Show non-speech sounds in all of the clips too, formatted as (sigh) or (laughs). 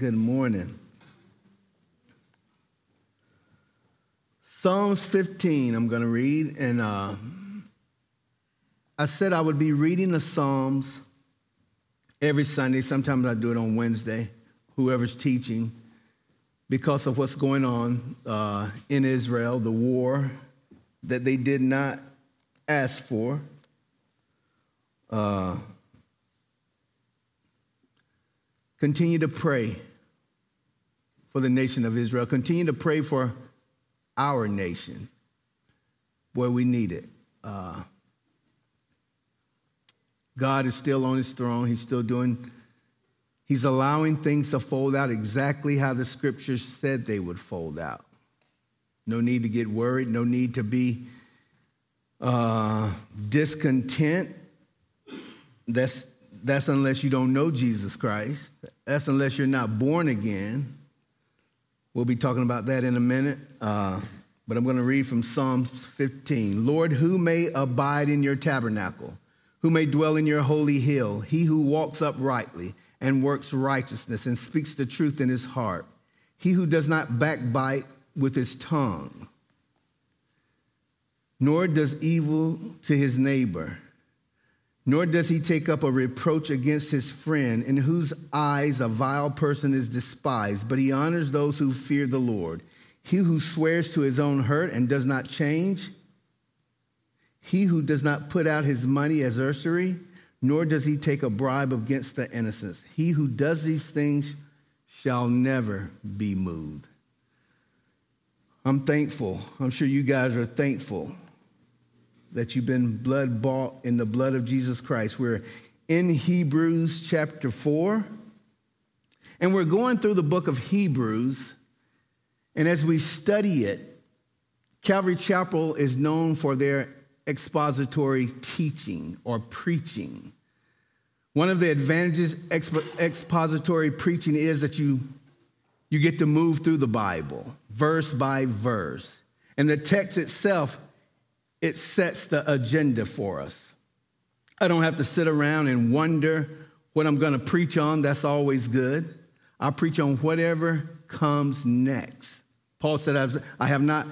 Good morning. Psalms 15, I'm going to read. And uh, I said I would be reading the Psalms every Sunday. Sometimes I do it on Wednesday, whoever's teaching, because of what's going on uh, in Israel, the war that they did not ask for. Uh, continue to pray for the nation of Israel. Continue to pray for our nation where we need it. Uh, God is still on his throne. He's still doing, he's allowing things to fold out exactly how the scriptures said they would fold out. No need to get worried, no need to be uh, discontent. That's, that's unless you don't know Jesus Christ. That's unless you're not born again. We'll be talking about that in a minute. Uh, but I'm going to read from Psalm 15. Lord, who may abide in your tabernacle? Who may dwell in your holy hill? He who walks uprightly and works righteousness and speaks the truth in his heart. He who does not backbite with his tongue, nor does evil to his neighbor, nor does he take up a reproach against his friend, in whose eyes a vile person is despised, but he honors those who fear the Lord. He who swears to his own hurt and does not change, he who does not put out his money as usury, nor does he take a bribe against the innocents. He who does these things shall never be moved. I'm thankful. I'm sure you guys are thankful that you've been blood bought in the blood of Jesus Christ. We're in Hebrews chapter 4, and we're going through the book of Hebrews. And as we study it, Calvary Chapel is known for their expository teaching or preaching. One of the advantages exp- expository preaching is that you, you get to move through the Bible, verse by verse. And the text itself, it sets the agenda for us. I don't have to sit around and wonder what I'm going to preach on. That's always good. I preach on whatever comes next. Paul said, I have not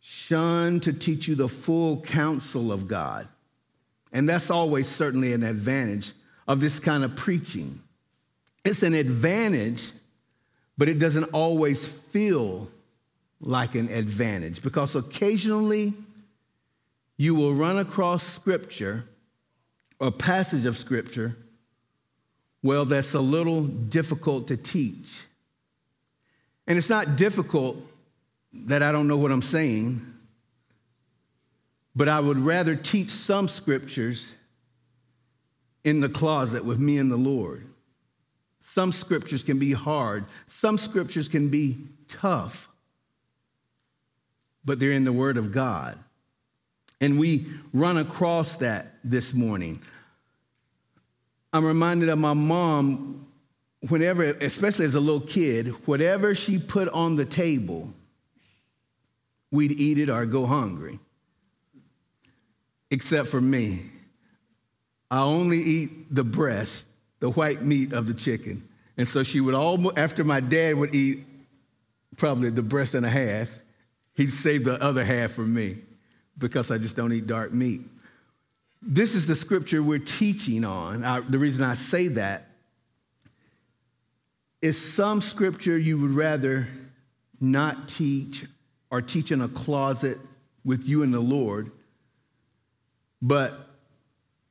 shunned to teach you the full counsel of God. And that's always certainly an advantage of this kind of preaching. It's an advantage, but it doesn't always feel like an advantage because occasionally you will run across scripture or passage of scripture, well, that's a little difficult to teach. And it's not difficult that I don't know what I'm saying, but I would rather teach some scriptures in the closet with me and the Lord. Some scriptures can be hard, some scriptures can be tough, but they're in the Word of God. And we run across that this morning. I'm reminded of my mom, whenever, especially as a little kid, whatever she put on the table, we'd eat it or go hungry. Except for me. I only eat the breast, the white meat of the chicken. And so she would almost, after my dad would eat probably the breast and a half, he'd save the other half for me because I just don't eat dark meat. This is the scripture we're teaching on. I, the reason I say that is some scripture you would rather not teach or teach in a closet with you and the Lord. But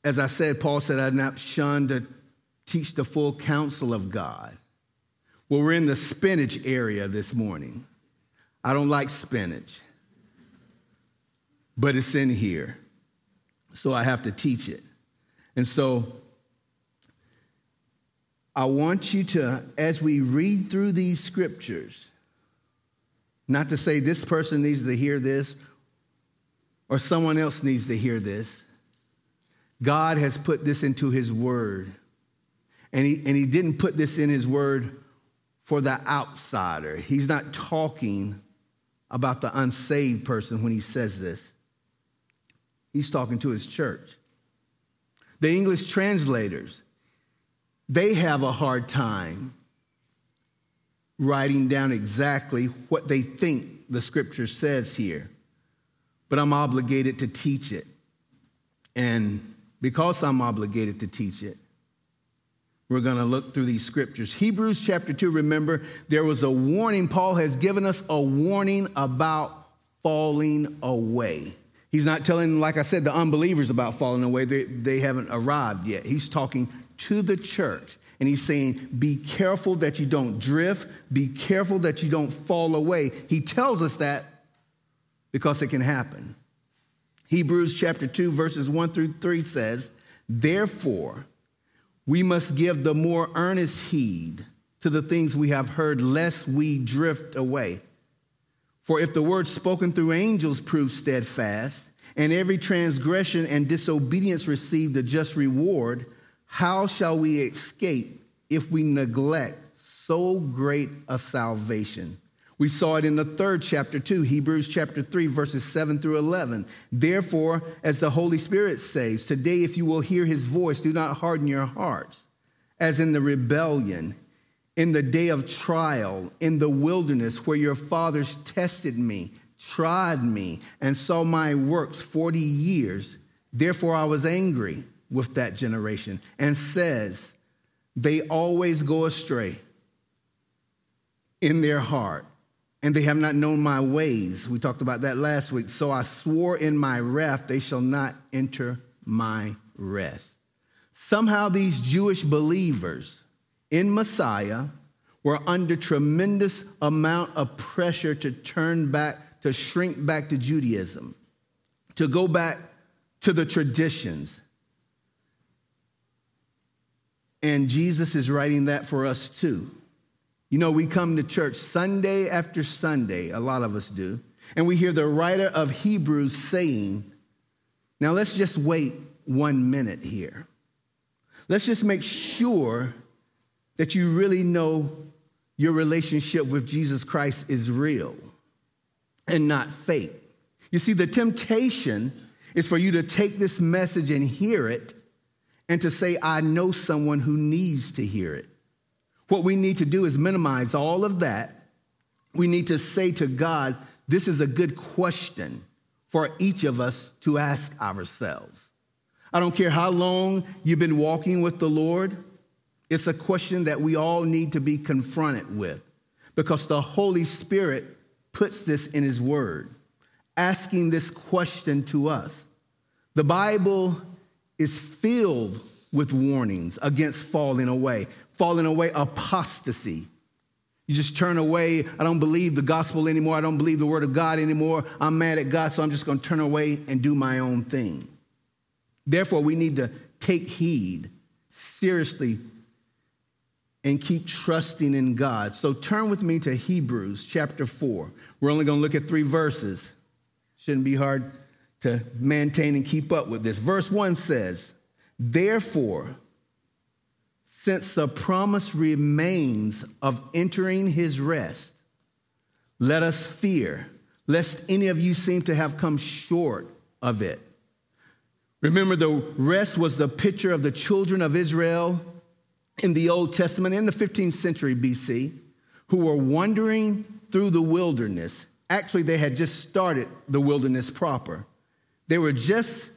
as I said, Paul said, I'd not shun to teach the full counsel of God. Well, we're in the spinach area this morning. I don't like spinach, but it's in here. So I have to teach it. And so I want you to, as we read through these scriptures, not to say this person needs to hear this or someone else needs to hear this. God has put this into His Word. And he, and he didn't put this in His Word for the outsider. He's not talking about the unsaved person when He says this, He's talking to His church. The English translators, they have a hard time writing down exactly what they think the scripture says here, but I'm obligated to teach it. And because I'm obligated to teach it, we're going to look through these scriptures. Hebrews chapter 2, remember, there was a warning. Paul has given us a warning about falling away. He's not telling, like I said, the unbelievers about falling away. They, they haven't arrived yet. He's talking to the church. And he's saying, be careful that you don't drift, be careful that you don't fall away. He tells us that because it can happen. Hebrews chapter 2, verses 1 through 3 says, Therefore, we must give the more earnest heed to the things we have heard, lest we drift away. For if the word spoken through angels proved steadfast, and every transgression and disobedience received a just reward, how shall we escape if we neglect so great a salvation? We saw it in the third chapter too, Hebrews chapter 3, verses 7 through 11. Therefore, as the Holy Spirit says, today if you will hear his voice, do not harden your hearts, as in the rebellion, in the day of trial, in the wilderness, where your fathers tested me, tried me, and saw my works 40 years. Therefore, I was angry with that generation and says, They always go astray in their heart and they have not known my ways. We talked about that last week. So I swore in my wrath, they shall not enter my rest. Somehow these Jewish believers in Messiah were under tremendous amount of pressure to turn back, to shrink back to Judaism, to go back to the traditions. And Jesus is writing that for us too. You know, we come to church Sunday after Sunday, a lot of us do, and we hear the writer of Hebrews saying, Now let's just wait one minute here. Let's just make sure that you really know your relationship with Jesus Christ is real and not fake. You see, the temptation is for you to take this message and hear it and to say, I know someone who needs to hear it. What we need to do is minimize all of that. We need to say to God, this is a good question for each of us to ask ourselves. I don't care how long you've been walking with the Lord, it's a question that we all need to be confronted with because the Holy Spirit puts this in His Word, asking this question to us. The Bible is filled with warnings against falling away falling away, apostasy. You just turn away. I don't believe the gospel anymore. I don't believe the word of God anymore. I'm mad at God, so I'm just going to turn away and do my own thing. Therefore, we need to take heed seriously and keep trusting in God. So turn with me to Hebrews chapter 4. We're only going to look at three verses. Shouldn't be hard to maintain and keep up with this. Verse 1 says, Therefore, since the promise remains of entering his rest, let us fear, lest any of you seem to have come short of it. Remember, the rest was the picture of the children of Israel in the Old Testament in the 15th century BC who were wandering through the wilderness. Actually, they had just started the wilderness proper. They were just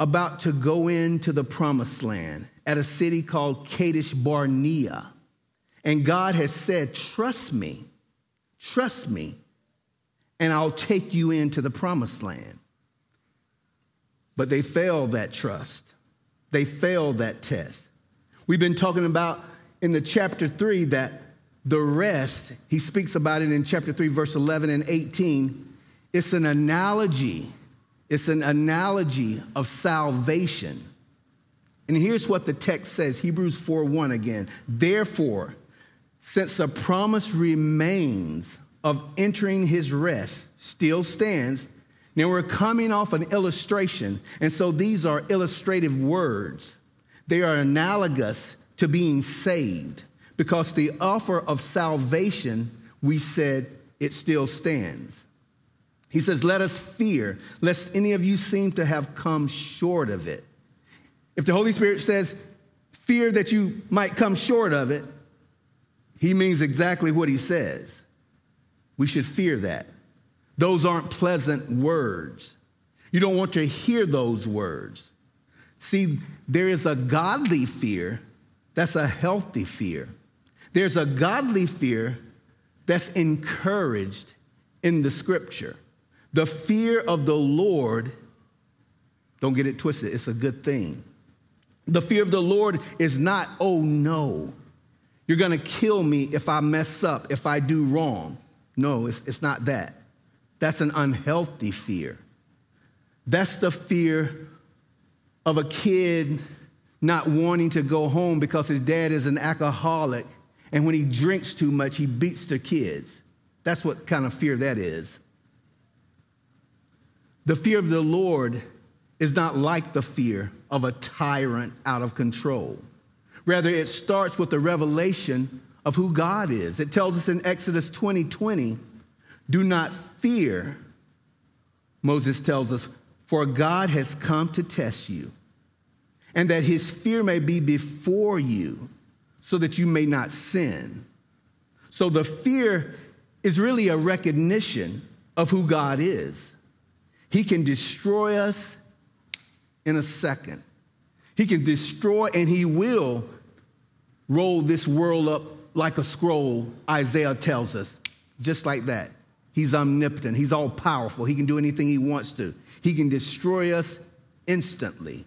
about to go into the promised land at a city called Kadesh Barnea. And God has said, Trust me, trust me, and I'll take you into the promised land. But they failed that trust, they failed that test. We've been talking about in the chapter three that the rest, he speaks about it in chapter 3, verse 11 and 18. It's an analogy. It's an analogy of salvation. And here's what the text says Hebrews 4 1 again. Therefore, since the promise remains of entering his rest still stands, now we're coming off an illustration. And so these are illustrative words. They are analogous to being saved because the offer of salvation, we said, it still stands. He says, Let us fear, lest any of you seem to have come short of it. If the Holy Spirit says, fear that you might come short of it, He means exactly what he says. We should fear that. Those aren't pleasant words. You don't want to hear those words. See, there is a godly fear that's a healthy fear. There's a godly fear that's encouraged in the scripture. The fear of the Lord, don't get it twisted, it's a good thing. The fear of the Lord is not, oh no, you're gonna kill me if I mess up, if I do wrong. No, it's, it's not that. That's an unhealthy fear. That's the fear of a kid not wanting to go home because his dad is an alcoholic and when he drinks too much, he beats the kids. That's what kind of fear that is. The fear of the Lord is not like the fear of a tyrant out of control. Rather, it starts with the revelation of who God is. It tells us in Exodus 20 20, do not fear, Moses tells us, for God has come to test you, and that his fear may be before you, so that you may not sin. So the fear is really a recognition of who God is. He can destroy us in a second. He can destroy and he will roll this world up like a scroll, Isaiah tells us, just like that. He's omnipotent, he's all powerful, he can do anything he wants to. He can destroy us instantly.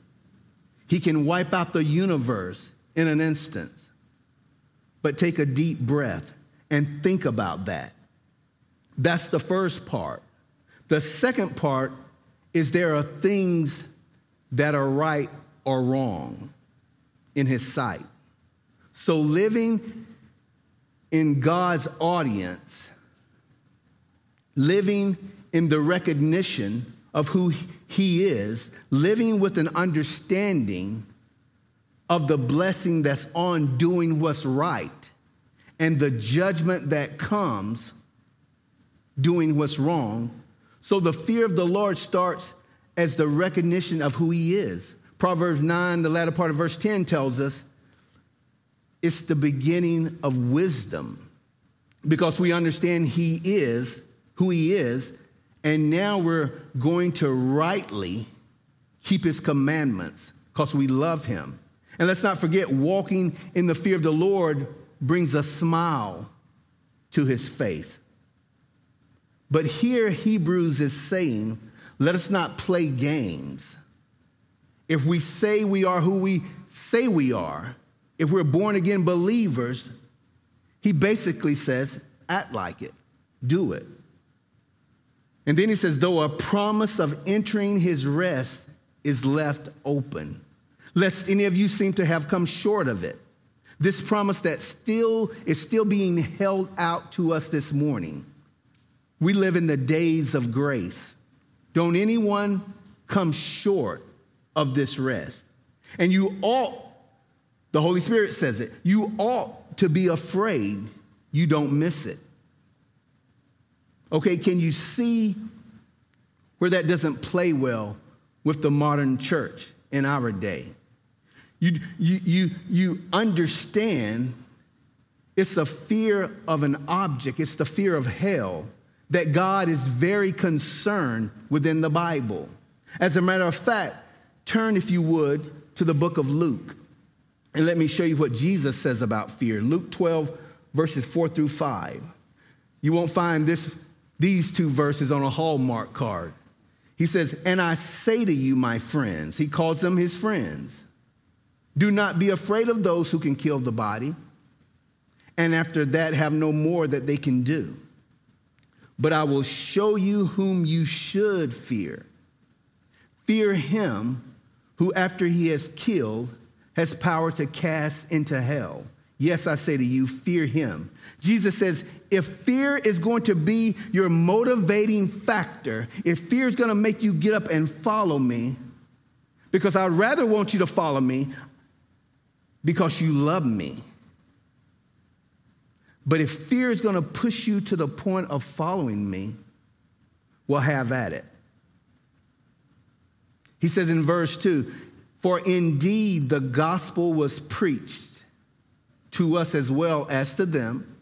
He can wipe out the universe in an instant. But take a deep breath and think about that. That's the first part. The second part is there are things that are right or wrong in his sight. So living in God's audience, living in the recognition of who he is, living with an understanding of the blessing that's on doing what's right and the judgment that comes doing what's wrong. So the fear of the Lord starts as the recognition of who he is. Proverbs 9, the latter part of verse 10 tells us it's the beginning of wisdom because we understand He is who He is, and now we're going to rightly keep His commandments because we love Him. And let's not forget, walking in the fear of the Lord brings a smile to His face. But here, Hebrews is saying, let us not play games. If we say we are who we say we are, if we're born again believers, he basically says, act like it, do it. And then he says, though a promise of entering his rest is left open, lest any of you seem to have come short of it. This promise that still is still being held out to us this morning. We live in the days of grace. Don't anyone come short of this rest. And you ought the Holy Spirit says it. You ought to be afraid you don't miss it. Okay, can you see where that doesn't play well with the modern church in our day? You, you, you, you understand it's a fear of an object, it's the fear of hell that God is very concerned within the Bible. As a matter of fact, turn, if you would, to the book of Luke. And let me show you what Jesus says about fear. Luke 12, verses 4 through 5. You won't find this, these two verses on a Hallmark card. He says, And I say to you, my friends, he calls them his friends, do not be afraid of those who can kill the body, and after that have no more that they can do. But I will show you whom you should fear. Fear him who, after he has killed, has power to cast into hell. Yes, I say to you, fear him. Jesus says, if fear is going to be your motivating factor, if fear is going to make you get up and follow me, because I'd rather want you to follow me because you love me. But if fear is going to push you to the point of following me, well, have at it. He says in verse 2 for indeed the gospel was preached to us as well as to them.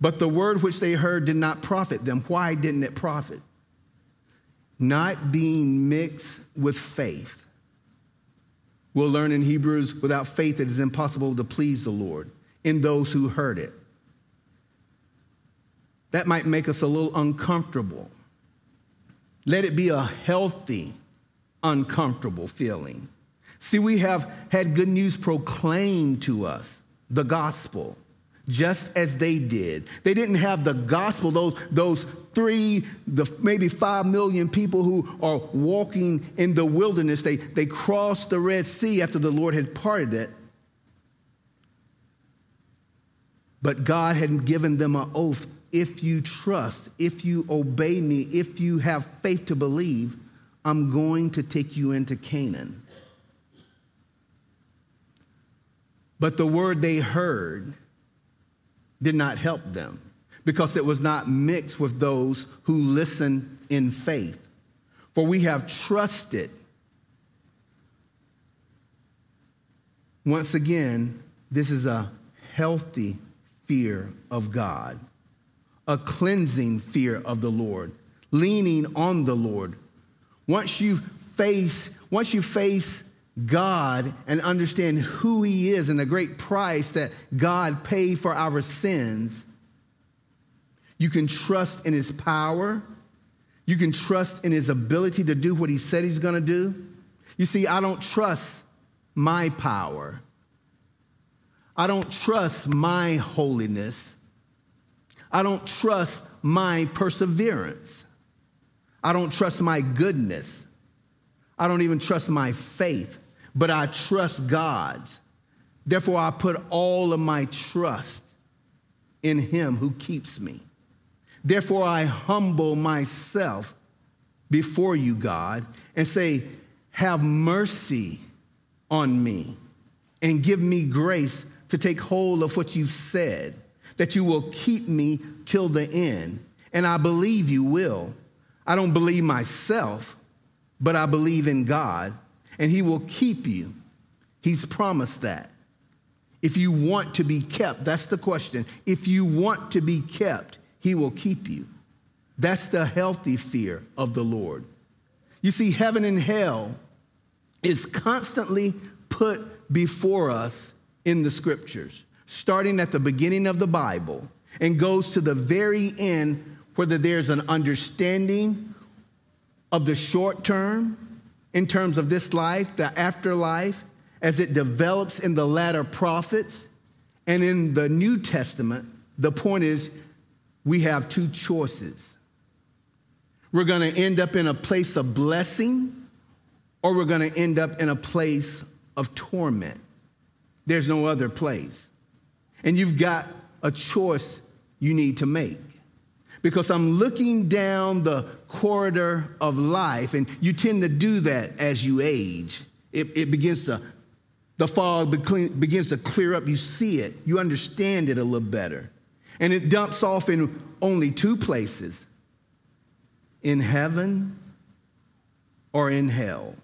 But the word which they heard did not profit them. Why didn't it profit? Not being mixed with faith. We'll learn in Hebrews without faith it is impossible to please the Lord in those who heard it. That might make us a little uncomfortable. Let it be a healthy, uncomfortable feeling. See, we have had good news proclaimed to us, the gospel, just as they did. They didn't have the gospel, those, those three, the maybe five million people who are walking in the wilderness. They, they crossed the Red Sea after the Lord had parted it. But God had given them an oath if you trust, if you obey me, if you have faith to believe, I'm going to take you into Canaan. But the word they heard did not help them because it was not mixed with those who listen in faith. For we have trusted. Once again, this is a healthy fear of God, a cleansing fear of the Lord, leaning on the Lord. Once you face, once you face God and understand who He is and the great price that God paid for our sins, you can trust in His power. You can trust in His ability to do what He said He's going to do. You see, I don't trust my power. I don't trust my holiness. I don't trust my perseverance. I don't trust my goodness. I don't even trust my faith but I trust God's. Therefore, I put all of my trust in Him who keeps me. Therefore, I humble myself before you, God, and say, Have mercy on me and give me grace to take hold of what you've said, that you will keep me till the end. And I believe you will. I don't believe myself, but I believe in God and he will keep you. He's promised that. If you want to be kept, that's the question. If you want to be kept, he will keep you. That's the healthy fear of the Lord. You see, heaven and hell is constantly put before us in the scriptures, starting at the beginning of the Bible and goes to the very end, whether there's an understanding of the short term in terms of this life, the afterlife, as it develops in the latter prophets. And in the New Testament, the point is we have two choices. We're going to end up in a place of blessing, or we're going to end up in a place of torment. There's no other place. And you've got a choice you need to make because I'm looking down the corridor of life, and you tend to do that as you age. It, it begins to, the fog begins to clear up. You see it, you understand it a little better. And it dumps off in only two places in heaven or in hell.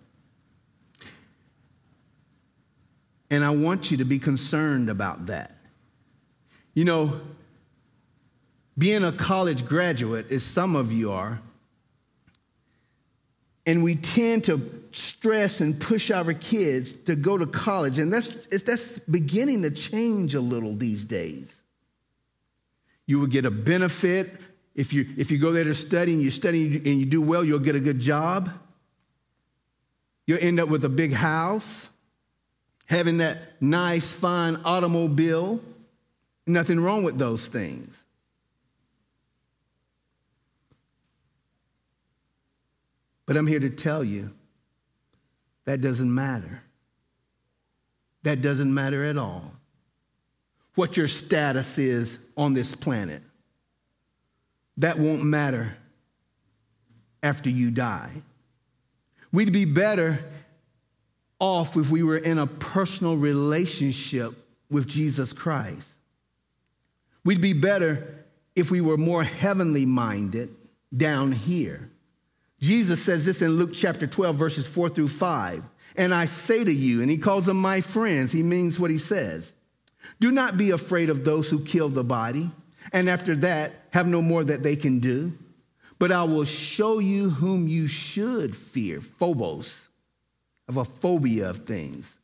And I want you to be concerned about that. You know, being a college graduate, as some of you are, and we tend to stress and push our kids to go to college, and that's, that's beginning to change a little these days. You will get a benefit if you, if you go there to study and you study and you do well, you'll get a good job. You'll end up with a big house, having that nice, fine automobile. Nothing wrong with those things. But I'm here to tell you that doesn't matter. That doesn't matter at all. What your status is on this planet, that won't matter after you die. We'd be better off if we were in a personal relationship with Jesus Christ. We'd be better if we were more heavenly minded down here. Jesus says this in Luke chapter 12, verses 4 through 5. And I say to you, and he calls them my friends, he means what he says. Do not be afraid of those who kill the body, and after that have no more that they can do. But I will show you whom you should fear phobos, of a phobia of things.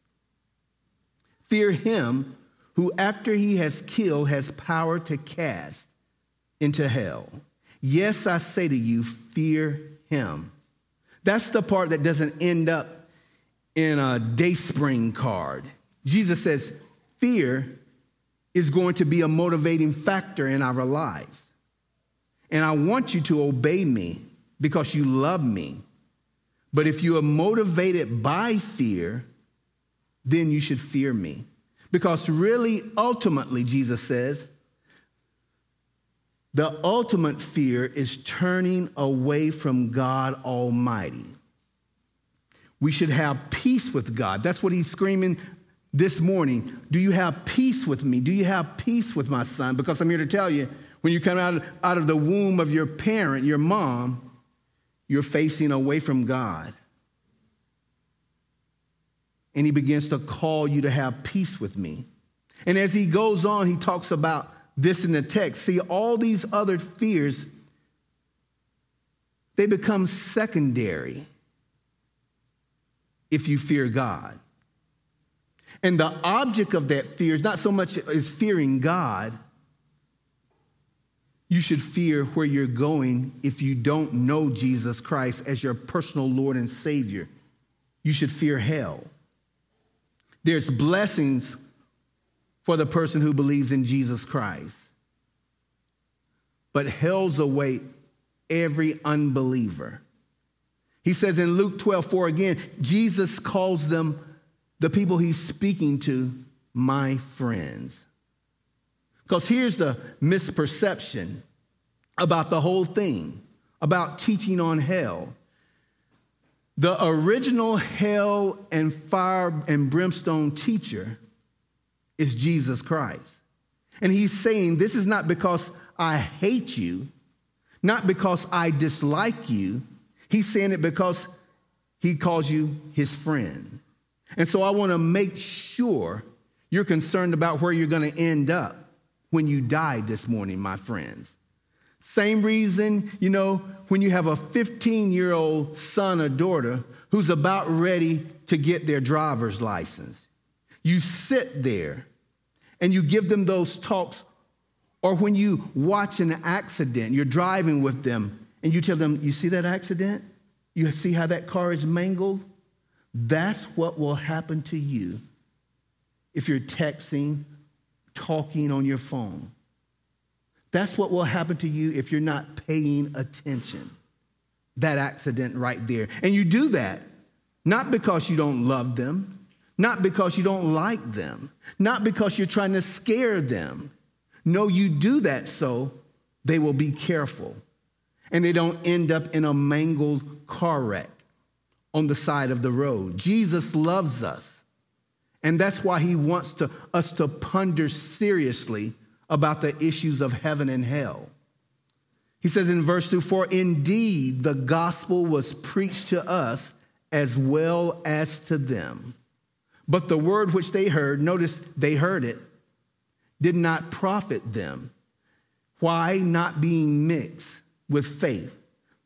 Fear him who, after he has killed, has power to cast into hell. Yes, I say to you, fear him. That's the part that doesn't end up in a Dayspring card. Jesus says, fear is going to be a motivating factor in our lives. And I want you to obey me because you love me. But if you are motivated by fear, then you should fear me. Because really, ultimately, Jesus says, the ultimate fear is turning away from God Almighty. We should have peace with God. That's what he's screaming this morning. Do you have peace with me? Do you have peace with my son? Because I'm here to tell you, when you come out, out of the womb of your parent, your mom, you're facing away from God. And he begins to call you to have peace with me. And as he goes on, he talks about this in the text. See, all these other fears, they become secondary if you fear God. And the object of that fear is not so much as fearing God. You should fear where you're going if you don't know Jesus Christ as your personal Lord and Savior. You should fear hell. There's blessings for the person who believes in Jesus Christ. But hell's await every unbeliever. He says in Luke 12, 4 again, Jesus calls them, the people he's speaking to, my friends. Because here's the misperception about the whole thing, about teaching on hell. The original hell and fire and brimstone teacher is Jesus Christ. And he's saying, This is not because I hate you, not because I dislike you. He's saying it because he calls you his friend. And so I want to make sure you're concerned about where you're going to end up when you die this morning, my friends. Same reason, you know, when you have a 15 year old son or daughter who's about ready to get their driver's license. You sit there and you give them those talks. Or when you watch an accident, you're driving with them and you tell them, You see that accident? You see how that car is mangled? That's what will happen to you if you're texting, talking on your phone. That's what will happen to you if you're not paying attention. That accident right there. And you do that not because you don't love them, not because you don't like them, not because you're trying to scare them. No, you do that so they will be careful and they don't end up in a mangled car wreck on the side of the road. Jesus loves us. And that's why he wants to, us to ponder seriously about the issues of heaven and hell. He says in verse 2 For indeed the gospel was preached to us as well as to them. But the word which they heard, notice they heard it, did not profit them. Why? Not being mixed with faith,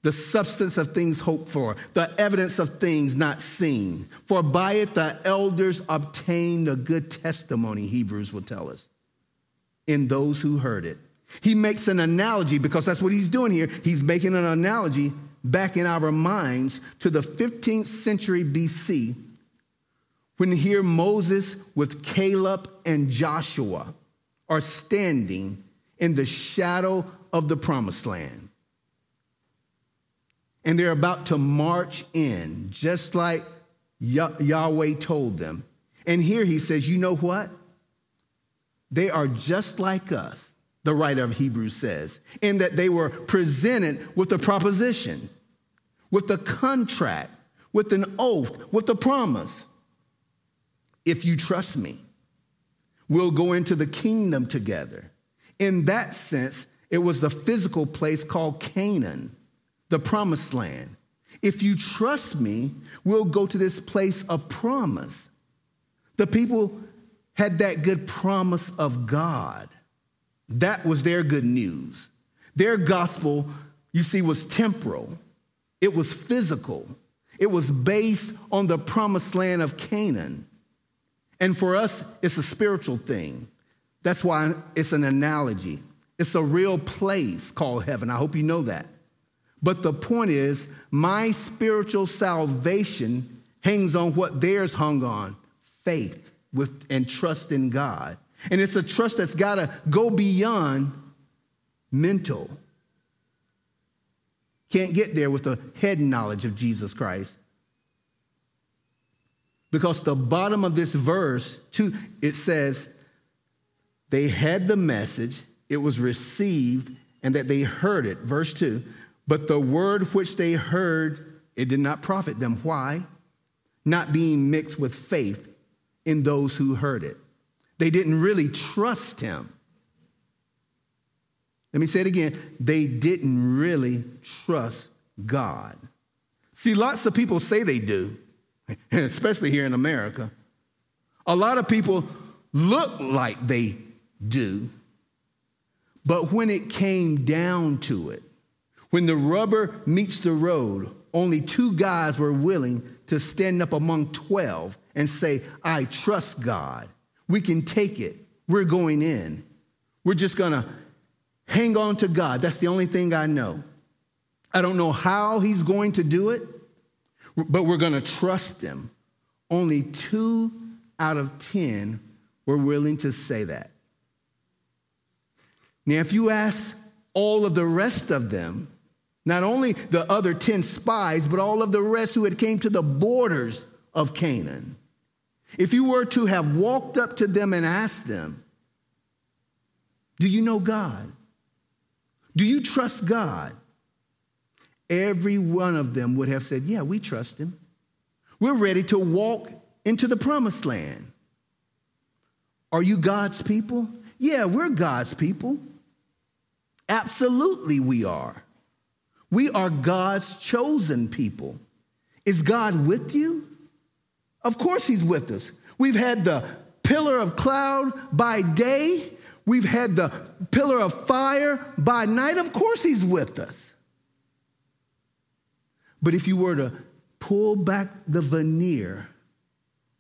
the substance of things hoped for, the evidence of things not seen. For by it the elders obtained a good testimony, Hebrews will tell us, in those who heard it. He makes an analogy because that's what he's doing here. He's making an analogy back in our minds to the 15th century BC when here Moses with Caleb and Joshua are standing in the shadow of the promised land. And they're about to march in, just like Yahweh told them. And here he says, You know what? They are just like us, the writer of Hebrews says, in that they were presented with a proposition, with a contract, with an oath, with a promise if you trust me. We'll go into the kingdom together. In that sense, it was the physical place called Canaan, the promised land. If you trust me, we'll go to this place of promise. The people had that good promise of God. That was their good news. Their gospel, you see, was temporal, it was physical, it was based on the promised land of Canaan. And for us, it's a spiritual thing. That's why it's an analogy. It's a real place called heaven. I hope you know that. But the point is, my spiritual salvation hangs on what theirs hung on faith with, and trust in God. And it's a trust that's got to go beyond mental. Can't get there with the head knowledge of Jesus Christ. Because the bottom of this verse, two, it says, they had the message, it was received, and that they heard it. Verse 2 But the word which they heard, it did not profit them. Why? Not being mixed with faith in those who heard it. They didn't really trust him. Let me say it again. They didn't really trust God. See, lots of people say they do, (laughs) especially here in America. A lot of people look like they do. But when it came down to it, when the rubber meets the road, only two guys were willing to stand up among 12 and say, I trust God. We can take it. We're going in. We're just going to hang on to God. That's the only thing I know. I don't know how He's going to do it, but we're going to trust Him. Only two out of 10 were willing to say that. Now, if you ask all of the rest of them, not only the other 10 spies, but all of the rest who had came to the borders of Canaan, if you were to have walked up to them and asked them, Do you know God? Do you trust God? Every one of them would have said, Yeah, we trust him. We're ready to walk into the promised land. Are you God's people? Yeah, we're God's people. Absolutely, we are. We are God's chosen people. Is God with you? Of course, He's with us. We've had the pillar of cloud by day, we've had the pillar of fire by night. Of course, He's with us. But if you were to pull back the veneer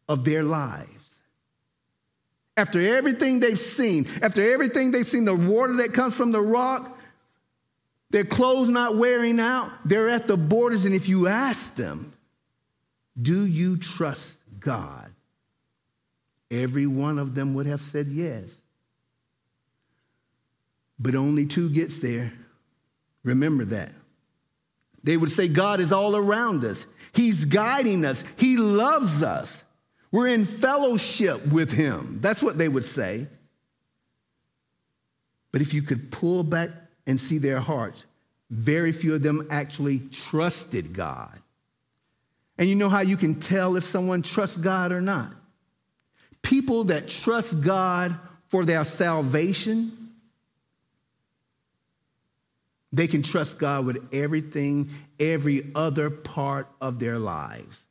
of their lives, after everything they've seen, after everything they've seen, the water that comes from the rock, their clothes not wearing out, they're at the borders. And if you ask them, Do you trust God? Every one of them would have said yes. But only two gets there. Remember that. They would say, God is all around us. He's guiding us. He loves us. We're in fellowship with him. That's what they would say. But if you could pull back and see their hearts, very few of them actually trusted God. And you know how you can tell if someone trusts God or not? People that trust God for their salvation, they can trust God with everything, every other part of their lives.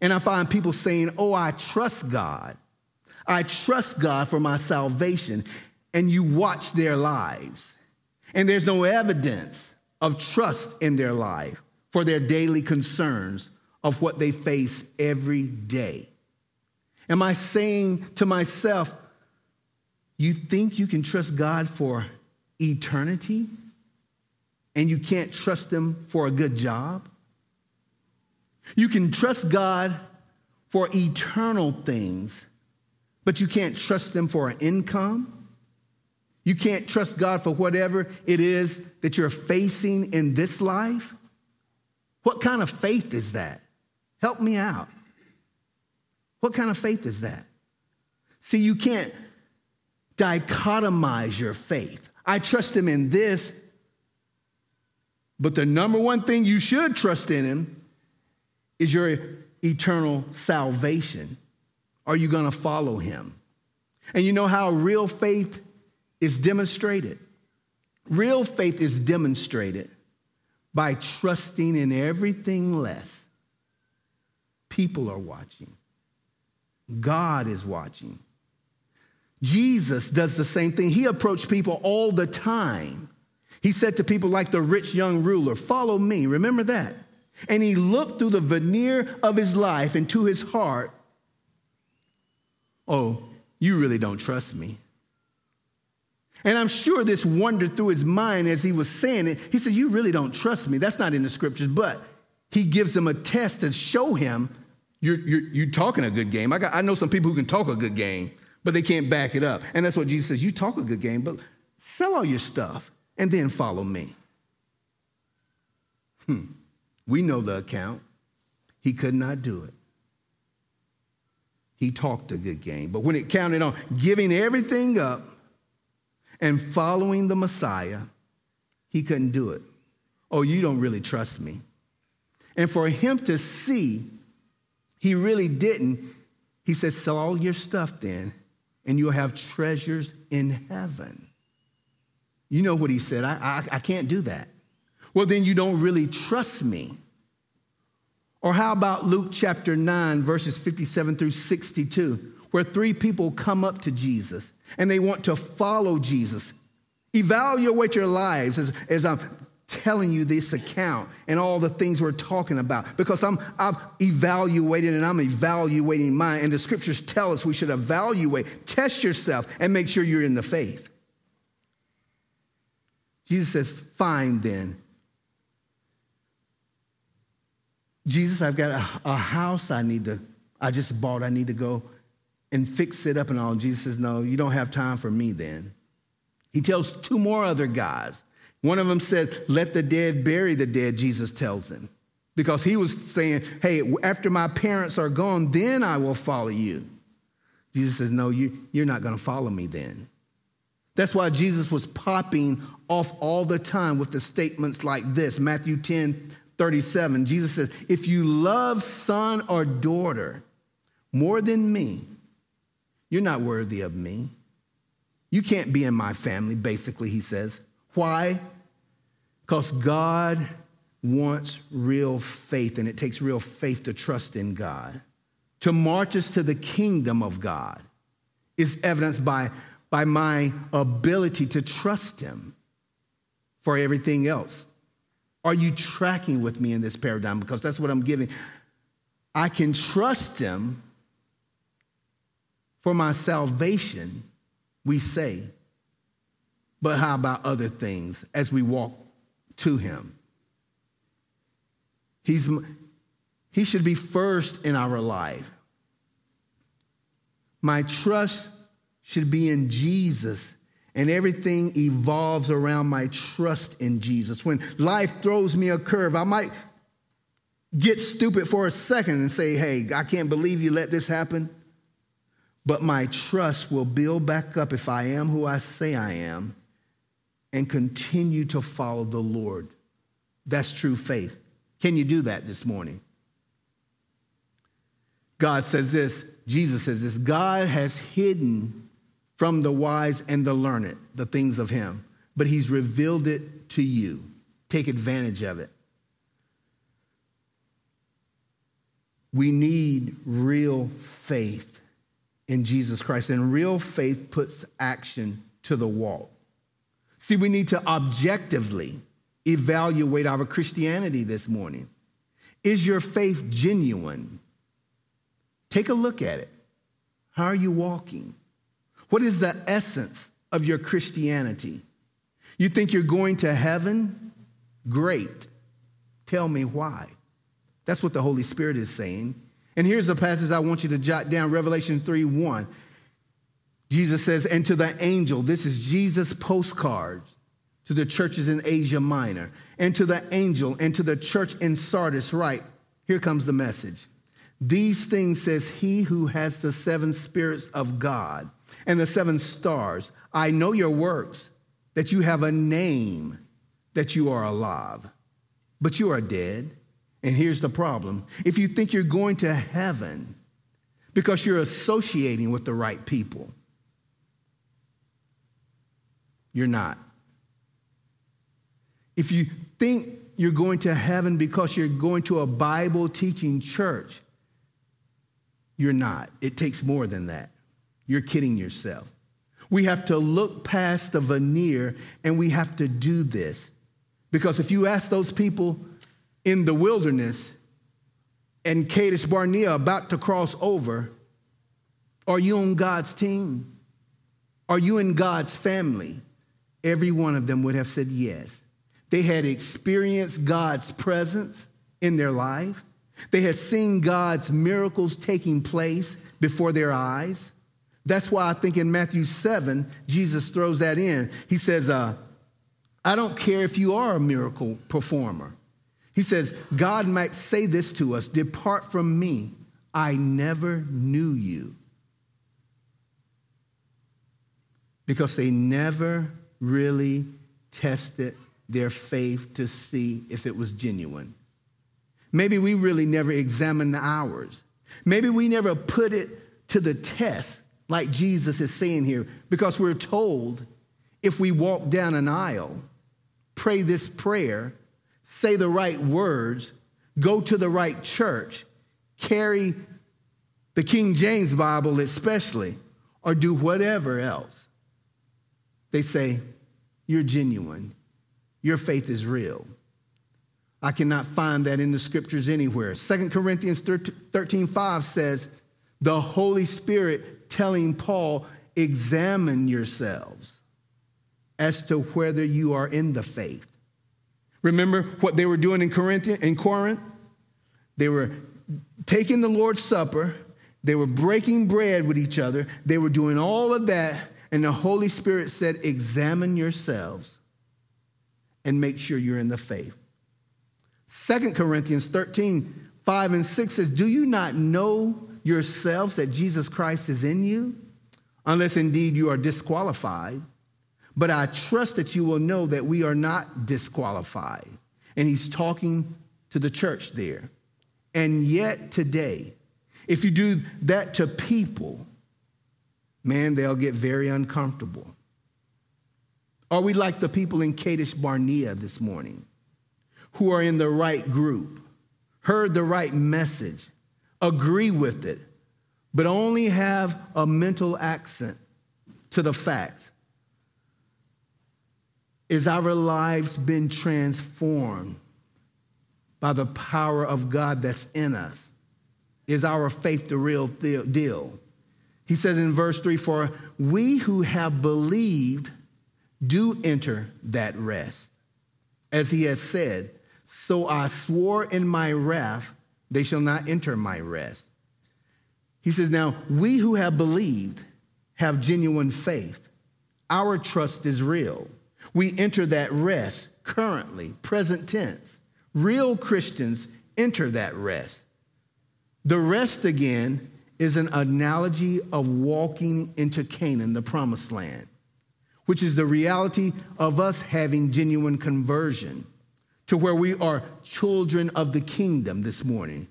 And I find people saying, Oh, I trust God. I trust God for my salvation. And you watch their lives. And there's no evidence of trust in their life for their daily concerns of what they face every day. Am I saying to myself, you think you can trust God for eternity and you can't trust Him for a good job? You can trust God for eternal things, but you can't trust Him for an income. You can't trust God for whatever it is that you're facing in this life. What kind of faith is that? Help me out. What kind of faith is that? See, you can't dichotomize your faith. I trust Him in this, but the number one thing you should trust in Him is your eternal salvation. Are you going to follow him? And you know how real faith is demonstrated? Real faith is demonstrated by trusting in everything less. People are watching, God is watching. Jesus does the same thing. He approached people all the time. He said to people like the rich young ruler, Follow me. Remember that? And he looked through the veneer of his life into his heart. Oh, you really don't trust me. And I'm sure this wandered through his mind as he was saying it. He said, You really don't trust me. That's not in the scriptures, but he gives them a test to show him you're, you're, you're talking a good game. I, got, I know some people who can talk a good game, but they can't back it up. And that's what Jesus says You talk a good game, but sell all your stuff and then follow me. Hmm. We know the account. He could not do it. He talked a good game. But when it counted on giving everything up and following the Messiah, he couldn't do it. Oh, you don't really trust me. And for him to see he really didn't, he said, Sell all your stuff then, and you'll have treasures in heaven. You know what he said. I, I, I can't do that. Well, then you don't really trust me. Or how about Luke chapter 9, verses 57 through 62, where three people come up to Jesus and they want to follow Jesus. Evaluate your lives as, as I'm telling you this account and all the things we're talking about because I'm, I've evaluated and I'm evaluating mine. And the scriptures tell us we should evaluate, test yourself, and make sure you're in the faith. Jesus says, Fine then. Jesus, I've got a, a house I need to, I just bought, I need to go and fix it up and all. Jesus says, No, you don't have time for me then. He tells two more other guys. One of them said, Let the dead bury the dead, Jesus tells him. Because he was saying, Hey, after my parents are gone, then I will follow you. Jesus says, No, you, you're not going to follow me then. That's why Jesus was popping off all the time with the statements like this Matthew 10 37. Jesus says, If you love son or daughter more than me, you're not worthy of me. You can't be in my family, basically, he says. Why? Because God wants real faith, and it takes real faith to trust in God. To march us to the kingdom of God is evidenced by, by my ability to trust Him for everything else. Are you tracking with me in this paradigm? Because that's what I'm giving. I can trust Him for my salvation, we say. But how about other things as we walk to Him? He's, he should be first in our life. My trust should be in Jesus, and everything evolves around my trust in Jesus. When life throws me a curve, I might get stupid for a second and say, Hey, I can't believe you let this happen. But my trust will build back up if I am who I say I am and continue to follow the Lord. That's true faith. Can you do that this morning? God says this, Jesus says this God has hidden from the wise and the learned the things of Him, but He's revealed it to you. Take advantage of it. We need real faith in Jesus Christ, and real faith puts action to the walk. See, we need to objectively evaluate our Christianity this morning. Is your faith genuine? Take a look at it. How are you walking? What is the essence of your Christianity? You think you're going to heaven? Great. Tell me why. That's what the Holy Spirit is saying. And here's a passage I want you to jot down Revelation 3 1. Jesus says, and to the angel, this is Jesus' postcards to the churches in Asia Minor, and to the angel and to the church in Sardis, right? Here comes the message. These things says he who has the seven spirits of God and the seven stars. I know your works, that you have a name, that you are alive, but you are dead. And here's the problem if you think you're going to heaven because you're associating with the right people, you're not. If you think you're going to heaven because you're going to a Bible teaching church, you're not. It takes more than that. You're kidding yourself. We have to look past the veneer and we have to do this. Because if you ask those people in the wilderness and Kadesh Barnea about to cross over, are you on God's team? Are you in God's family? Every one of them would have said yes. They had experienced God's presence in their life. They had seen God's miracles taking place before their eyes. That's why I think in Matthew 7, Jesus throws that in. He says, uh, I don't care if you are a miracle performer. He says, God might say this to us Depart from me, I never knew you. Because they never really tested their faith to see if it was genuine. Maybe we really never examined ours. Maybe we never put it to the test, like Jesus is saying here, because we're told if we walk down an aisle, pray this prayer, say the right words, go to the right church, carry the King James Bible especially, or do whatever else, they say, You're genuine. Your faith is real. I cannot find that in the scriptures anywhere. 2 Corinthians 13 5 says, The Holy Spirit telling Paul, examine yourselves as to whether you are in the faith. Remember what they were doing in Corinth, in Corinth? They were taking the Lord's Supper, they were breaking bread with each other, they were doing all of that, and the Holy Spirit said, Examine yourselves and make sure you're in the faith. Second Corinthians 13, 5 and 6 says, Do you not know yourselves that Jesus Christ is in you? Unless indeed you are disqualified. But I trust that you will know that we are not disqualified. And he's talking to the church there. And yet today, if you do that to people, man, they'll get very uncomfortable. Are we like the people in Kadesh Barnea this morning who are in the right group, heard the right message, agree with it, but only have a mental accent to the facts? Is our lives been transformed by the power of God that's in us? Is our faith the real deal? He says in verse 3 For we who have believed do enter that rest. As he has said, So I swore in my wrath, they shall not enter my rest. He says, Now we who have believed have genuine faith. Our trust is real. We enter that rest currently, present tense. Real Christians enter that rest. The rest again is an analogy of walking into Canaan, the promised land which is the reality of us having genuine conversion to where we are children of the kingdom this morning.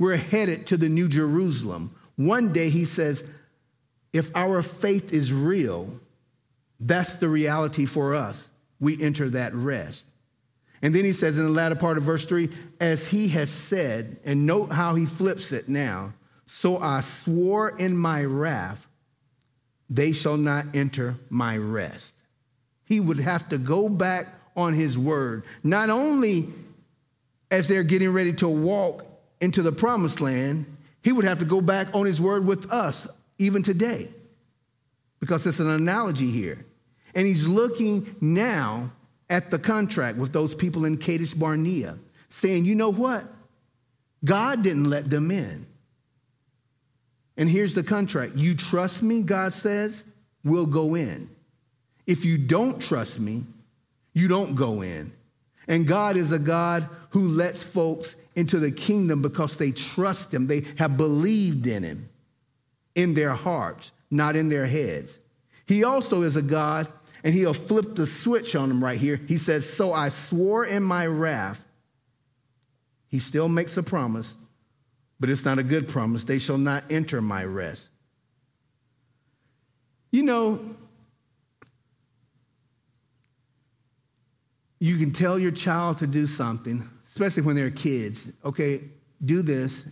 We're headed to the New Jerusalem. One day, he says, if our faith is real, that's the reality for us. We enter that rest. And then he says in the latter part of verse 3 as he has said, and note how he flips it now. So I swore in my wrath, they shall not enter my rest. He would have to go back on his word, not only as they're getting ready to walk into the promised land, he would have to go back on his word with us even today, because it's an analogy here. And he's looking now at the contract with those people in Kadesh Barnea, saying, you know what? God didn't let them in. And here's the contract you trust me, God says, we'll go in. If you don't trust me, you don't go in. And God is a God who lets folks into the kingdom because they trust him, they have believed in him in their hearts, not in their heads. He also is a God, and he'll flip the switch on them right here. He says, So I swore in my wrath. He still makes a promise but it's not a good promise. They shall not enter my rest. You know, you can tell your child to do something, especially when they're kids. Okay, do this,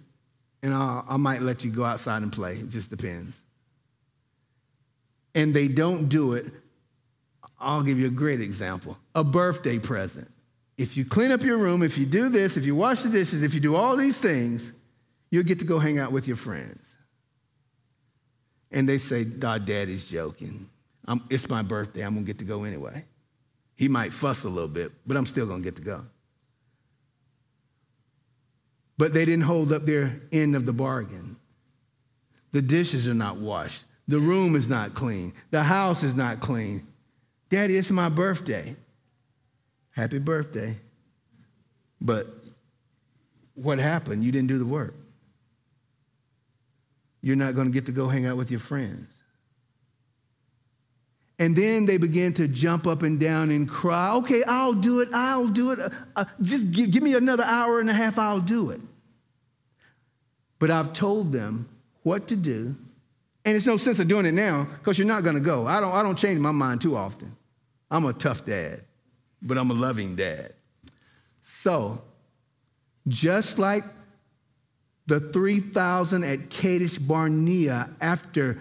and I'll, I might let you go outside and play. It just depends. and they don't do it, I'll give you a great example a birthday present. If you clean up your room, if you do this, if you wash the dishes, if you do all these things, you'll get to go hang out with your friends. And they say, "God, Daddy's joking. I'm, it's my birthday. I'm gonna get to go anyway." He might fuss a little bit, but I'm still gonna get to go. But they didn't hold up their end of the bargain. The dishes are not washed. The room is not clean. The house is not clean. Daddy, it's my birthday. Happy birthday. But what happened? You didn't do the work. You're not going to get to go hang out with your friends. And then they begin to jump up and down and cry, okay, I'll do it, I'll do it. Uh, uh, just give, give me another hour and a half, I'll do it. But I've told them what to do, and it's no sense of doing it now because you're not going to go. I don't, I don't change my mind too often. I'm a tough dad, but I'm a loving dad. So, just like the 3,000 at Kadesh Barnea after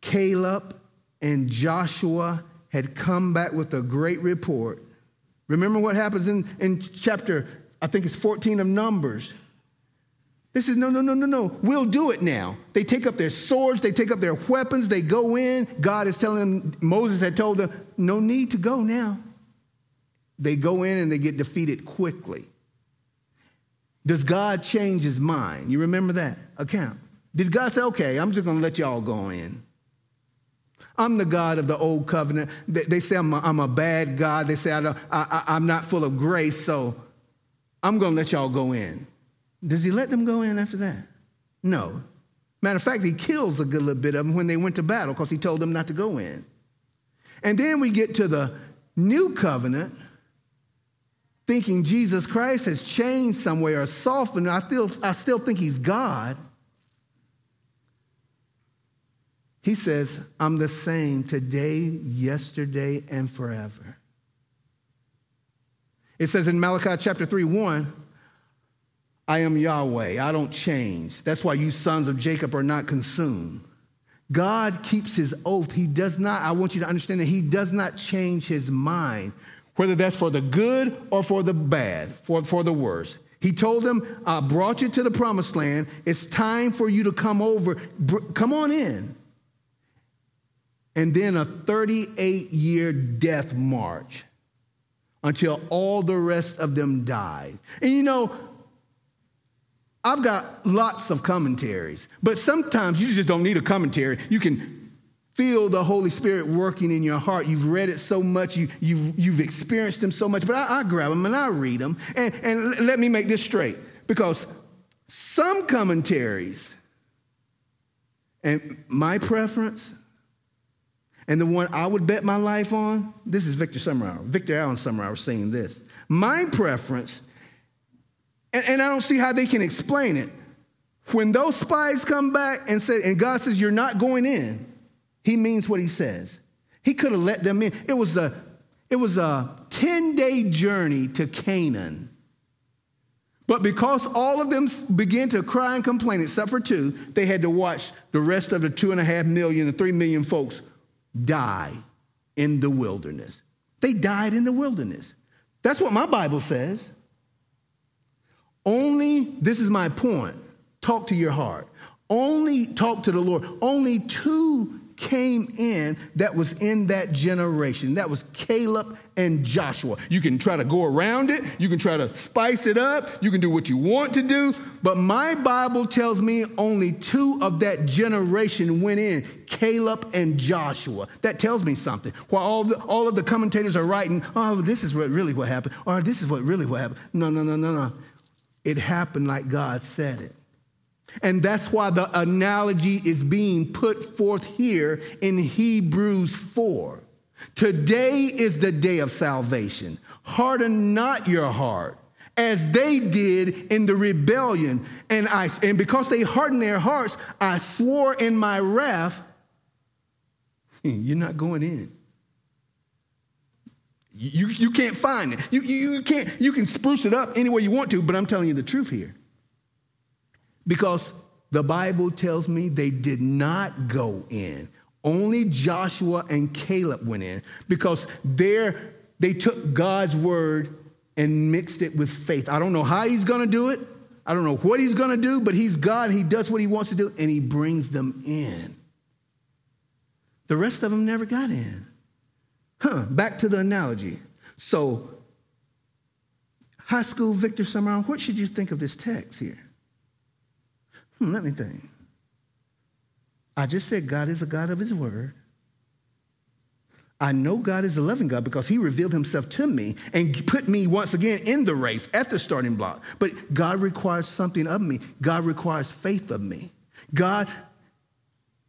Caleb and Joshua had come back with a great report. Remember what happens in, in chapter, I think it's 14 of Numbers. This is no, no, no, no, no. We'll do it now. They take up their swords, they take up their weapons, they go in. God is telling them, Moses had told them, no need to go now. They go in and they get defeated quickly. Does God change his mind? You remember that account? Did God say, okay, I'm just going to let y'all go in? I'm the God of the old covenant. They, say I'm a, I'm a bad God. They say I I, I'm not full of grace, so I'm going to let y'all go in. Does he let them go in after that? No. Matter of fact, he kills a good little bit of them when they went to battle because he told them not to go in. And then we get to the new covenant, thinking Jesus Christ has changed some way or softened. I still, I still think he's God. He says, I'm the same today, yesterday, and forever. It says in Malachi chapter 3 1, I am Yahweh, I don't change. That's why you sons of Jacob are not consumed. God keeps his oath. He does not, I want you to understand that he does not change his mind, whether that's for the good or for the bad, for, for the worse. He told them, I brought you to the promised land. It's time for you to come over. Come on in and then a 38 year death march until all the rest of them died. And you know, I've got lots of commentaries, but sometimes you just don't need a commentary. You can feel the Holy Spirit working in your heart. You've read it so much, you, have you've, you've experienced them so much, but I, I grab them and I read them. And, and let me make this straight because some commentaries, and my preference, and the one I would bet my life on, this is Victor Summerhour. Victor Allen Summerhour saying this. My preference, and, and I don't see how they can explain it. When those spies come back and say, and God says, You're not going in, he means what he says. He could have let them in. It was a it was a 10-day journey to Canaan. But because all of them began to cry and complain, except for two, they had to watch the rest of the two and a half million, the three million folks die in the wilderness. They died in the wilderness. That's what my Bible says. Only, this is my point, talk to your heart. Only talk to the Lord. Only two came in that was in that generation. That was Caleb and Joshua. You can try to go around it, you can try to spice it up, you can do what you want to do, but my Bible tells me only two of that generation went in Caleb and Joshua. That tells me something. While all, the, all of the commentators are writing, oh, this is what really what happened, or this is what really what happened. No, no, no, no, no. It happened like God said it. And that's why the analogy is being put forth here in Hebrews 4. Today is the day of salvation. Harden not your heart as they did in the rebellion. And, I, and because they hardened their hearts, I swore in my wrath, (laughs) you're not going in. You, you can't find it. You, you, you, can't, you can spruce it up any way you want to, but I'm telling you the truth here. Because the Bible tells me they did not go in. Only Joshua and Caleb went in because there they took God's word and mixed it with faith. I don't know how he's going to do it. I don't know what he's going to do, but he's God. He does what he wants to do and he brings them in. The rest of them never got in. Huh, back to the analogy. So, high school Victor Summerall, what should you think of this text here? Hmm, let me think. I just said God is a God of his word. I know God is a loving God because he revealed himself to me and put me once again in the race at the starting block. But God requires something of me. God requires faith of me. God,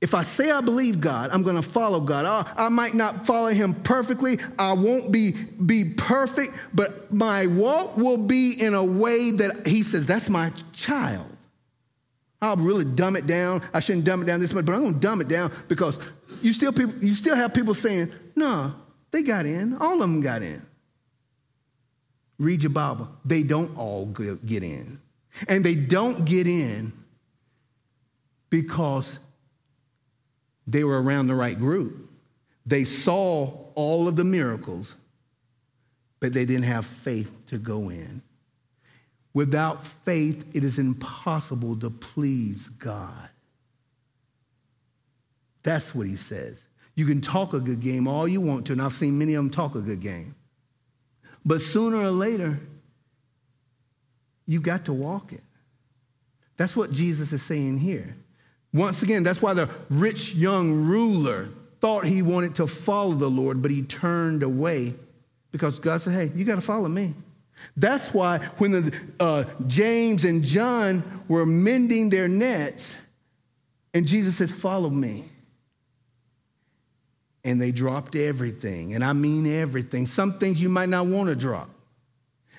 if I say I believe God, I'm going to follow God. I, I might not follow him perfectly. I won't be, be perfect, but my walk will be in a way that he says, that's my child. I'll really dumb it down. I shouldn't dumb it down this much, but I'm to dumb it down because you still, people, you still have people saying, no, they got in. All of them got in. Read your Bible. They don't all get in. And they don't get in because they were around the right group. They saw all of the miracles, but they didn't have faith to go in. Without faith, it is impossible to please God. That's what he says. You can talk a good game all you want to, and I've seen many of them talk a good game. But sooner or later, you've got to walk it. That's what Jesus is saying here. Once again, that's why the rich young ruler thought he wanted to follow the Lord, but he turned away because God said, Hey, you got to follow me. That's why when the, uh, James and John were mending their nets, and Jesus said, Follow me. And they dropped everything, and I mean everything. Some things you might not want to drop.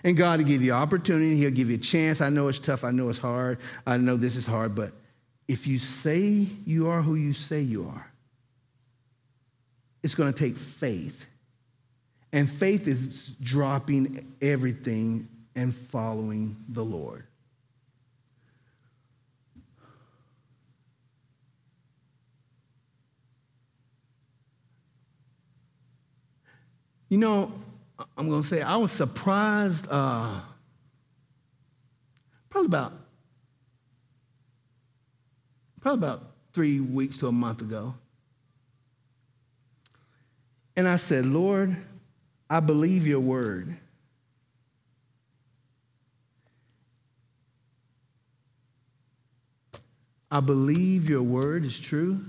And God will give you opportunity, He'll give you a chance. I know it's tough, I know it's hard, I know this is hard, but if you say you are who you say you are, it's going to take faith and faith is dropping everything and following the Lord. You know, I'm going to say I was surprised uh, probably about probably about three weeks to a month ago. And I said, Lord, I believe your word. I believe your word is true.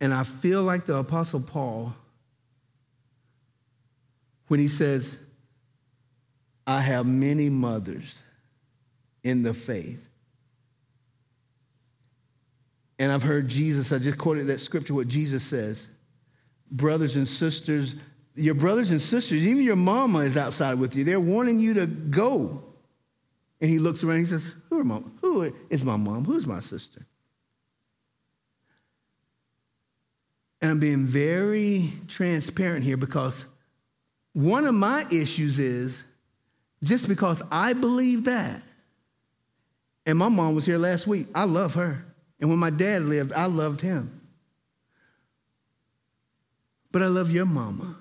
And I feel like the Apostle Paul when he says, I have many mothers in the faith. And I've heard Jesus, I just quoted that scripture, what Jesus says brothers and sisters, your brothers and sisters, even your mama is outside with you. They're wanting you to go. And he looks around and he says, Who, are who is my mom? Who's my sister? And I'm being very transparent here because one of my issues is just because I believe that, and my mom was here last week, I love her. And when my dad lived, I loved him but I love your mama.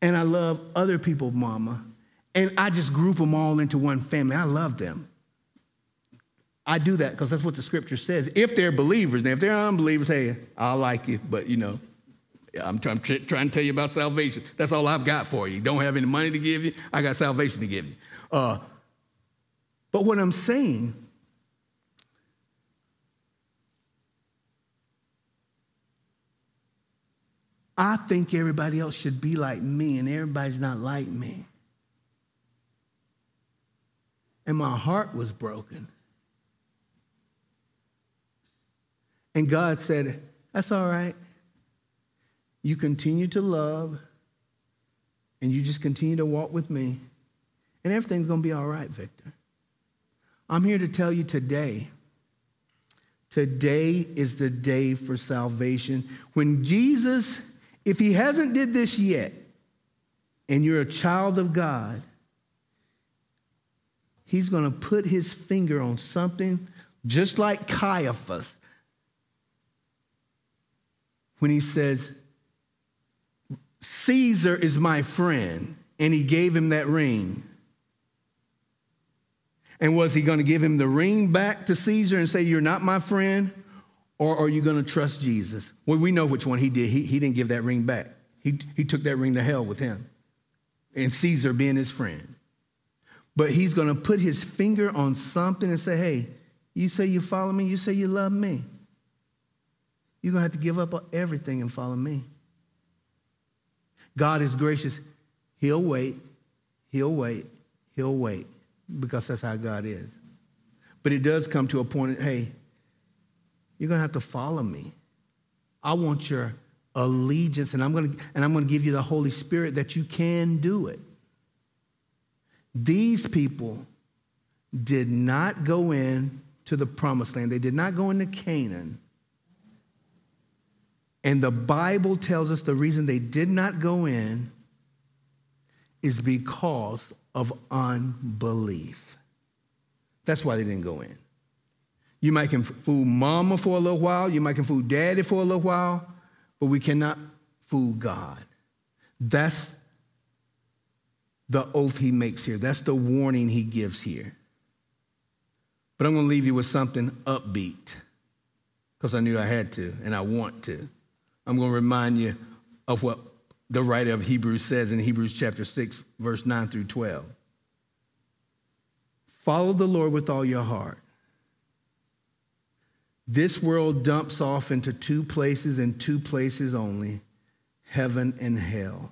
And I love other people's mama. And I just group them all into one family. I love them. I do that because that's what the scripture says. If they're believers, now if they're unbelievers, hey, I like you, but you know, I'm trying, trying to tell you about salvation. That's all I've got for you. Don't have any money to give you. I got salvation to give you. Uh, but what I'm saying I think everybody else should be like me, and everybody's not like me. And my heart was broken. And God said, That's all right. You continue to love, and you just continue to walk with me, and everything's going to be all right, Victor. I'm here to tell you today. Today is the day for salvation. When Jesus if he hasn't did this yet, and you're a child of God, he's going to put his finger on something just like Caiaphas when he says, Caesar is my friend, and he gave him that ring. And was he going to give him the ring back to Caesar and say, You're not my friend? Or are you going to trust Jesus? Well, we know which one he did. He, he didn't give that ring back, he, he took that ring to hell with him, and Caesar being his friend. But he's going to put his finger on something and say, Hey, you say you follow me, you say you love me. You're going to have to give up everything and follow me. God is gracious. He'll wait, he'll wait, he'll wait because that's how God is. But it does come to a point, hey, you're going to have to follow me. I want your allegiance, and I'm going to, and I'm going to give you the Holy Spirit that you can do it. These people did not go in to the promised land. They did not go into Canaan. And the Bible tells us the reason they did not go in is because of unbelief. That's why they didn't go in. You might can fool mama for a little while, you might can fool daddy for a little while, but we cannot fool God. That's the oath he makes here. That's the warning he gives here. But I'm going to leave you with something upbeat because I knew I had to and I want to. I'm going to remind you of what the writer of Hebrews says in Hebrews chapter 6, verse 9 through 12. Follow the Lord with all your heart. This world dumps off into two places and two places only heaven and hell.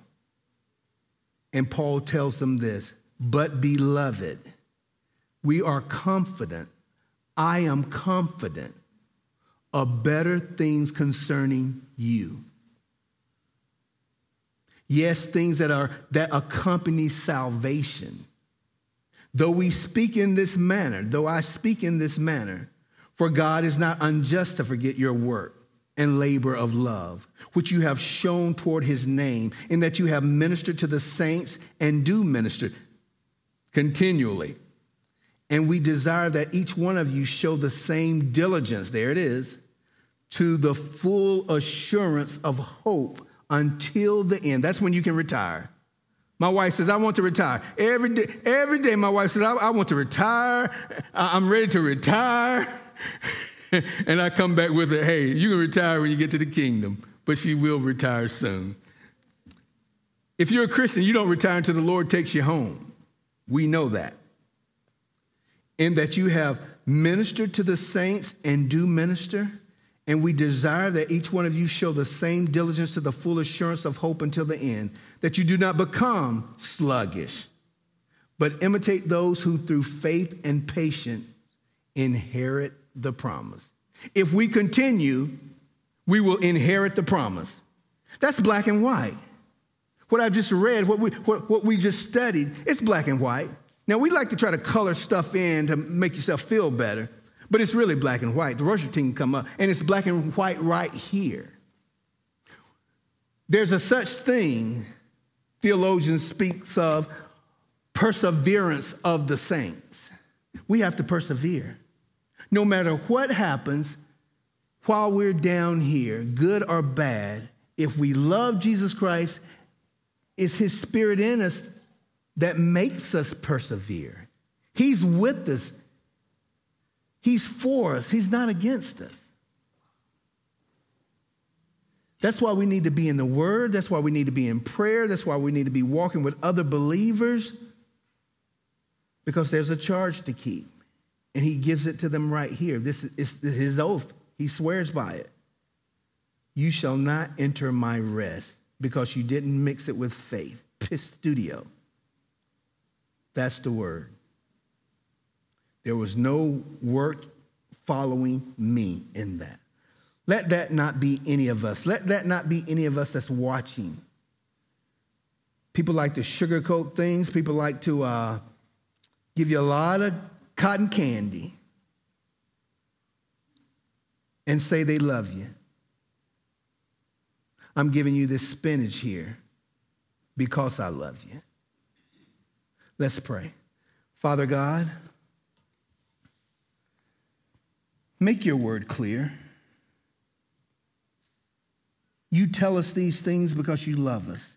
And Paul tells them this But beloved, we are confident, I am confident of better things concerning you. Yes, things that are that accompany salvation. Though we speak in this manner, though I speak in this manner, for God is not unjust to forget your work and labor of love, which you have shown toward his name, in that you have ministered to the saints and do minister continually. And we desire that each one of you show the same diligence, there it is, to the full assurance of hope until the end. That's when you can retire. My wife says, I want to retire. Every day, every day my wife says, I, I want to retire. I'm ready to retire. (laughs) (laughs) and I come back with it, hey, you can retire when you get to the kingdom, but she will retire soon. If you're a Christian, you don't retire until the Lord takes you home. We know that. In that you have ministered to the saints and do minister and we desire that each one of you show the same diligence to the full assurance of hope until the end, that you do not become sluggish, but imitate those who through faith and patience inherit the promise. If we continue, we will inherit the promise. That's black and white. What I've just read, what we, what, what we just studied, it's black and white. Now, we like to try to color stuff in to make yourself feel better. But it's really black and white. The worship team come up, and it's black and white right here. There's a such thing, theologians speaks of perseverance of the saints. We have to persevere. No matter what happens while we're down here, good or bad, if we love Jesus Christ, it's his spirit in us that makes us persevere. He's with us He's for us, He's not against us. That's why we need to be in the Word. That's why we need to be in prayer. That's why we need to be walking with other believers because there's a charge to keep. And He gives it to them right here. This is His oath, He swears by it. You shall not enter my rest because you didn't mix it with faith. Pisteuo. That's the word. There was no work following me in that. Let that not be any of us. Let that not be any of us that's watching. People like to sugarcoat things. People like to uh, give you a lot of cotton candy and say they love you. I'm giving you this spinach here because I love you. Let's pray. Father God, make your word clear. You tell us these things because you love us.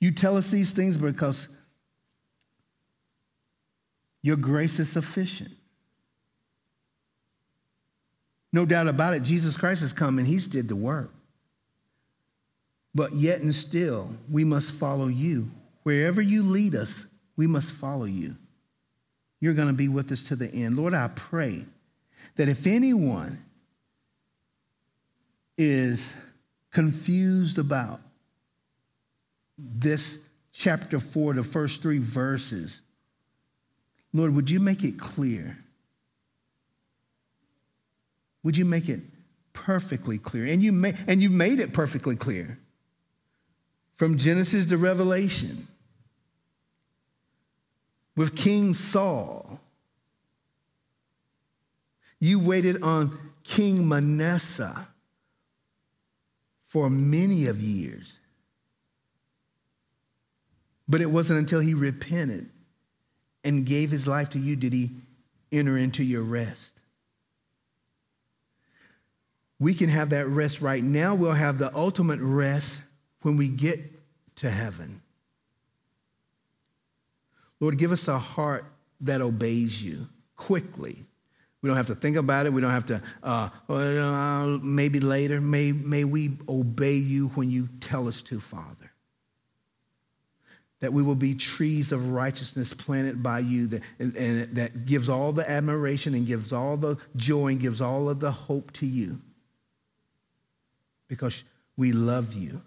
You tell us these things because your grace is sufficient. No doubt about it, Jesus Christ has come and he's did the work. But yet and still, we must follow you. Wherever you lead us, we must follow you. You're going to be with us to the end. Lord, I pray that if anyone is confused about this chapter 4, the first three verses, Lord, would you make it clear? Would you make it perfectly clear? And you may, and you made it perfectly clear. From Genesis to Revelation. With King Saul. You waited on King Manasseh for many of years. But it wasn't until he repented and gave his life to you did he enter into your rest. We can have that rest right now. We'll have the ultimate rest when we get to heaven. Lord, give us a heart that obeys you quickly. We don't have to think about it. We don't have to, uh, well, maybe later. May, may we obey you when you tell us to, Father. That we will be trees of righteousness planted by you that, and, and that gives all the admiration and gives all the joy and gives all of the hope to you because we love you,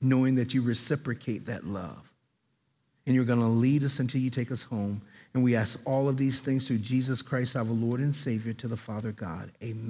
knowing that you reciprocate that love. And you're going to lead us until you take us home. And we ask all of these things through Jesus Christ, our Lord and Savior, to the Father God. Amen.